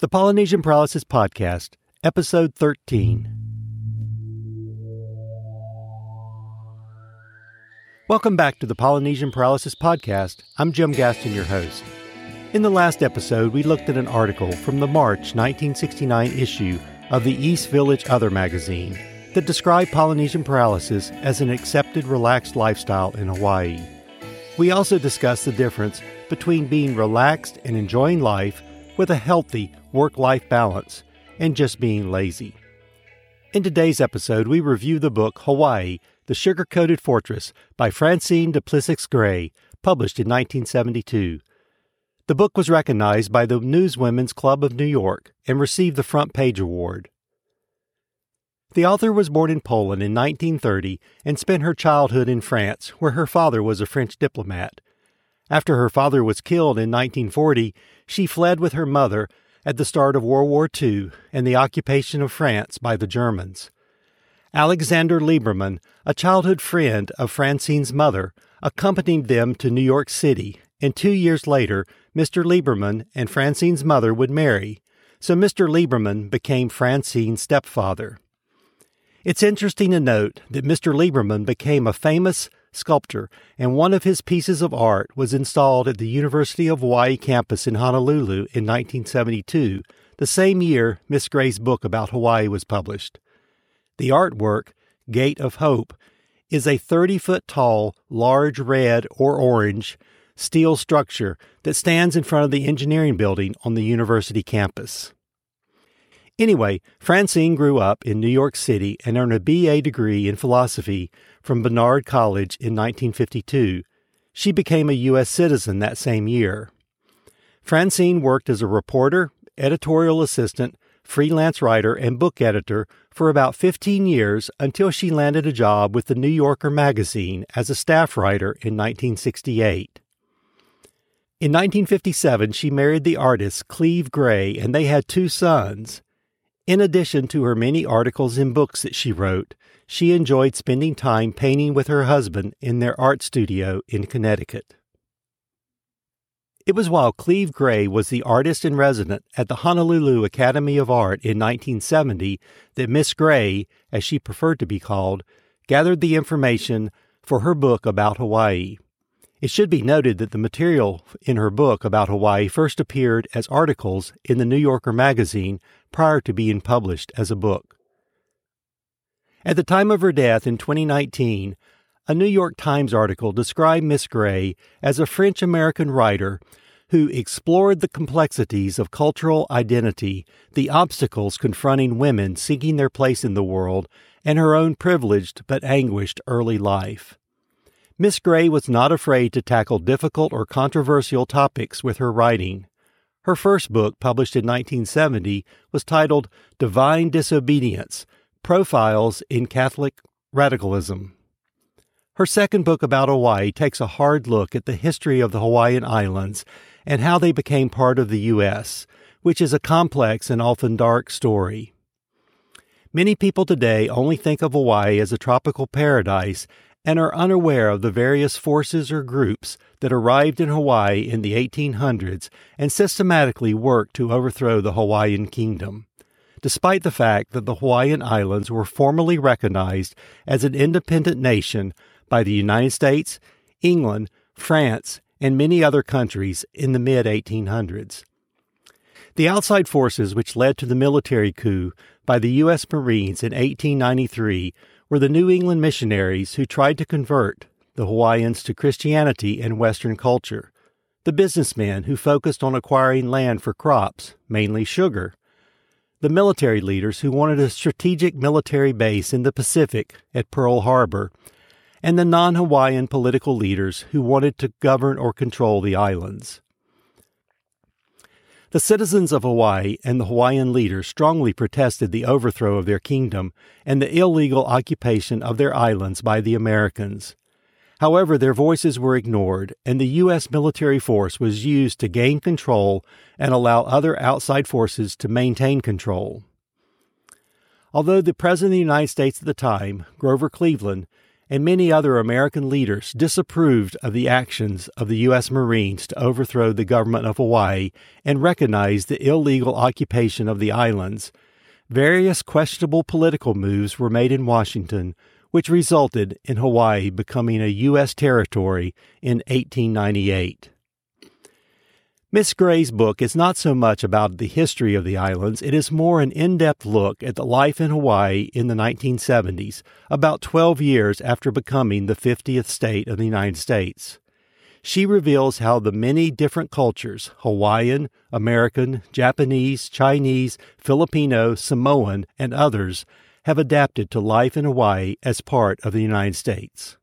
The Polynesian Paralysis Podcast, Episode 13. Welcome back to the Polynesian Paralysis Podcast. I'm Jim Gaston, your host. In the last episode, we looked at an article from the March 1969 issue of the East Village Other magazine that described Polynesian paralysis as an accepted, relaxed lifestyle in Hawaii. We also discussed the difference between being relaxed and enjoying life with a healthy work life balance and just being lazy. In today's episode, we review the book Hawaii, The Sugar Coated Fortress by Francine du Plessix Gray, published in 1972. The book was recognized by the Newswomen's Club of New York and received the Front Page Award. The author was born in Poland in 1930 and spent her childhood in France, where her father was a French diplomat. After her father was killed in 1940, she fled with her mother at the start of World War II and the occupation of France by the Germans. Alexander Liberman, a childhood friend of Francine's mother, accompanied them to New York City, and two years later, Mr. Liberman and Francine's mother would marry, so Mr. Liberman became Francine's stepfather. It's interesting to note that Mr. Liberman became a famous sculptor, and one of his pieces of art was installed at the University of Hawaii campus in Honolulu in 1972, the same year Miss Gray's book about Hawaii was published. The artwork, Gate of Hope, is a 30 foot tall, large red or orange steel structure that stands in front of the engineering building on the university campus. Anyway, Francine grew up in New York City and earned a BA degree in philosophy from Barnard College in 1952. She became a U.S. citizen that same year. Francine worked as a reporter, editorial assistant, freelance writer, and book editor for about 15 years until she landed a job with the New Yorker magazine as a staff writer in 1968. In 1957, she married the artist Cleve Gray, and they had two sons. In addition to her many articles and books that she wrote, she enjoyed spending time painting with her husband in their art studio in Connecticut. It was while Cleve Gray was the artist in residence at the Honolulu Academy of Art in 1970 that Miss Gray, as she preferred to be called, gathered the information for her book about Hawaii. It should be noted that the material in her book about Hawaii first appeared as articles in the New Yorker magazine prior to being published as a book. At the time of her death in 2019, a New York Times article described Miss Gray as a French American writer who explored the complexities of cultural identity, the obstacles confronting women seeking their place in the world, and her own privileged but anguished early life. Miss Gray was not afraid to tackle difficult or controversial topics with her writing. Her first book, published in 1970, was titled Divine Disobedience Profiles in Catholic Radicalism. Her second book about Hawaii takes a hard look at the history of the Hawaiian Islands and how they became part of the U.S., which is a complex and often dark story. Many people today only think of Hawaii as a tropical paradise and are unaware of the various forces or groups that arrived in Hawaii in the 1800s and systematically worked to overthrow the Hawaiian kingdom. Despite the fact that the Hawaiian Islands were formally recognized as an independent nation by the United States, England, France, and many other countries in the mid 1800s. The outside forces which led to the military coup by the U.S. Marines in 1893 were the New England missionaries who tried to convert the Hawaiians to Christianity and Western culture, the businessmen who focused on acquiring land for crops, mainly sugar, the military leaders who wanted a strategic military base in the Pacific at Pearl Harbor, and the non Hawaiian political leaders who wanted to govern or control the islands. The citizens of Hawaii and the Hawaiian leaders strongly protested the overthrow of their kingdom and the illegal occupation of their islands by the Americans. However, their voices were ignored, and the U.S. military force was used to gain control and allow other outside forces to maintain control. Although the President of the United States at the time, Grover Cleveland, and many other American leaders disapproved of the actions of the U.S. Marines to overthrow the government of Hawaii and recognized the illegal occupation of the islands, various questionable political moves were made in Washington, which resulted in Hawaii becoming a U.S. territory in 1898. Miss Gray's book is not so much about the history of the islands, it is more an in depth look at the life in Hawaii in the 1970s, about 12 years after becoming the 50th state of the United States. She reveals how the many different cultures Hawaiian, American, Japanese, Chinese, Filipino, Samoan, and others have adapted to life in Hawaii as part of the United States.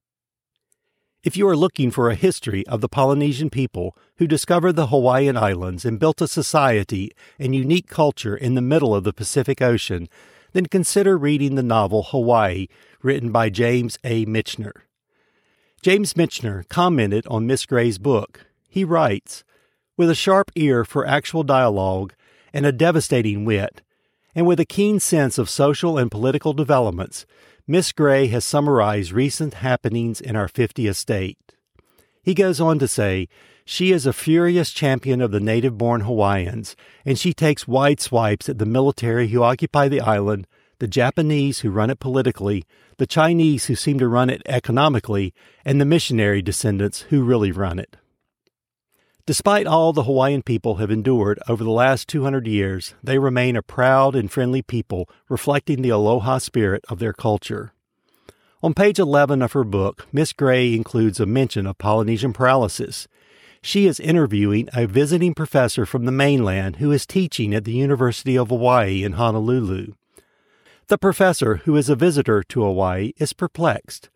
If you are looking for a history of the Polynesian people who discovered the Hawaiian Islands and built a society and unique culture in the middle of the Pacific Ocean, then consider reading the novel Hawaii, written by James A. Michener. James Michener commented on Miss Gray's book. He writes, With a sharp ear for actual dialogue and a devastating wit, and with a keen sense of social and political developments, Miss Gray has summarized recent happenings in our 50th state. He goes on to say, she is a furious champion of the native born Hawaiians, and she takes wide swipes at the military who occupy the island, the Japanese who run it politically, the Chinese who seem to run it economically, and the missionary descendants who really run it. Despite all the Hawaiian people have endured over the last 200 years, they remain a proud and friendly people, reflecting the aloha spirit of their culture. On page 11 of her book, Miss Gray includes a mention of Polynesian paralysis. She is interviewing a visiting professor from the mainland who is teaching at the University of Hawaii in Honolulu. The professor, who is a visitor to Hawaii, is perplexed.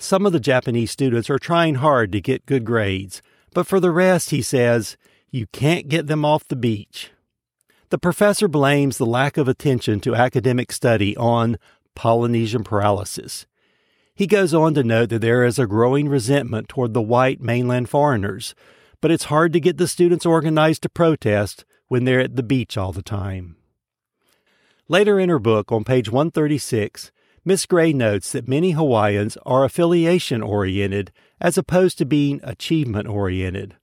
Some of the Japanese students are trying hard to get good grades, but for the rest, he says, you can't get them off the beach. The professor blames the lack of attention to academic study on Polynesian paralysis. He goes on to note that there is a growing resentment toward the white mainland foreigners, but it's hard to get the students organized to protest when they're at the beach all the time. Later in her book, on page 136, Miss Gray notes that many Hawaiians are affiliation oriented as opposed to being achievement oriented.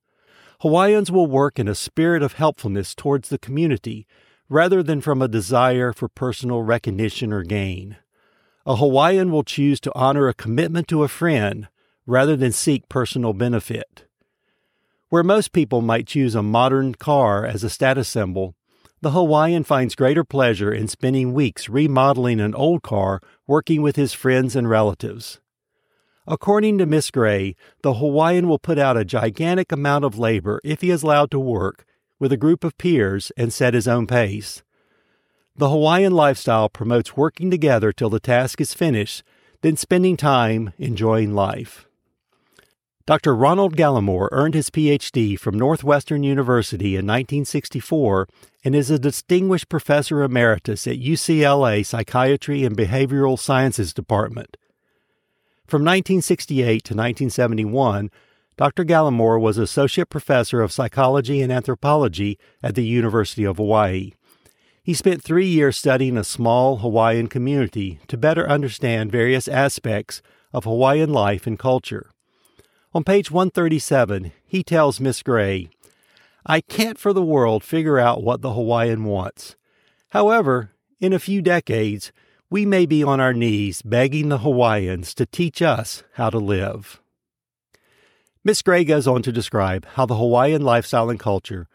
Hawaiians will work in a spirit of helpfulness towards the community rather than from a desire for personal recognition or gain. A Hawaiian will choose to honor a commitment to a friend rather than seek personal benefit. Where most people might choose a modern car as a status symbol, the Hawaiian finds greater pleasure in spending weeks remodeling an old car working with his friends and relatives. According to Miss Gray, the Hawaiian will put out a gigantic amount of labor if he is allowed to work with a group of peers and set his own pace. The Hawaiian lifestyle promotes working together till the task is finished, then spending time enjoying life. Dr. Ronald Gallimore earned his PhD from Northwestern University in 1964 and is a distinguished professor emeritus at UCLA Psychiatry and Behavioral Sciences Department. From 1968 to 1971, Dr. Gallimore was associate professor of psychology and anthropology at the University of Hawaii. He spent three years studying a small Hawaiian community to better understand various aspects of Hawaiian life and culture. On page 137, he tells Miss Gray, I can't for the world figure out what the Hawaiian wants. However, in a few decades, we may be on our knees begging the Hawaiians to teach us how to live. Miss Gray goes on to describe how the Hawaiian lifestyle and culture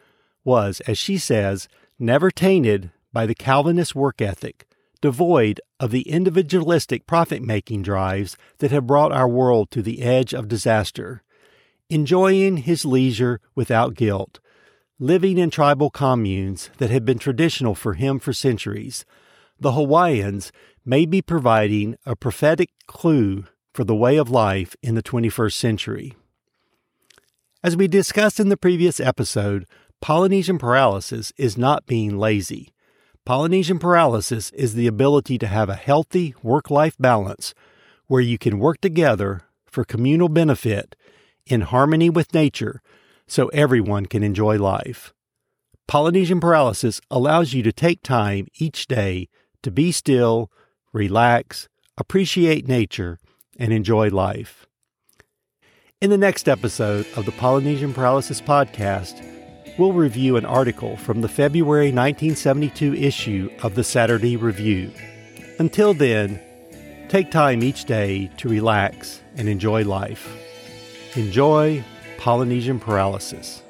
was, as she says, never tainted by the Calvinist work ethic, devoid of the individualistic profit making drives that have brought our world to the edge of disaster, enjoying his leisure without guilt, living in tribal communes that have been traditional for him for centuries. The Hawaiians may be providing a prophetic clue for the way of life in the 21st century. As we discussed in the previous episode, Polynesian paralysis is not being lazy. Polynesian paralysis is the ability to have a healthy work life balance where you can work together for communal benefit in harmony with nature so everyone can enjoy life. Polynesian paralysis allows you to take time each day to be still, relax, appreciate nature, and enjoy life. In the next episode of the Polynesian Paralysis Podcast, we'll review an article from the February 1972 issue of the Saturday Review. Until then, take time each day to relax and enjoy life. Enjoy Polynesian paralysis.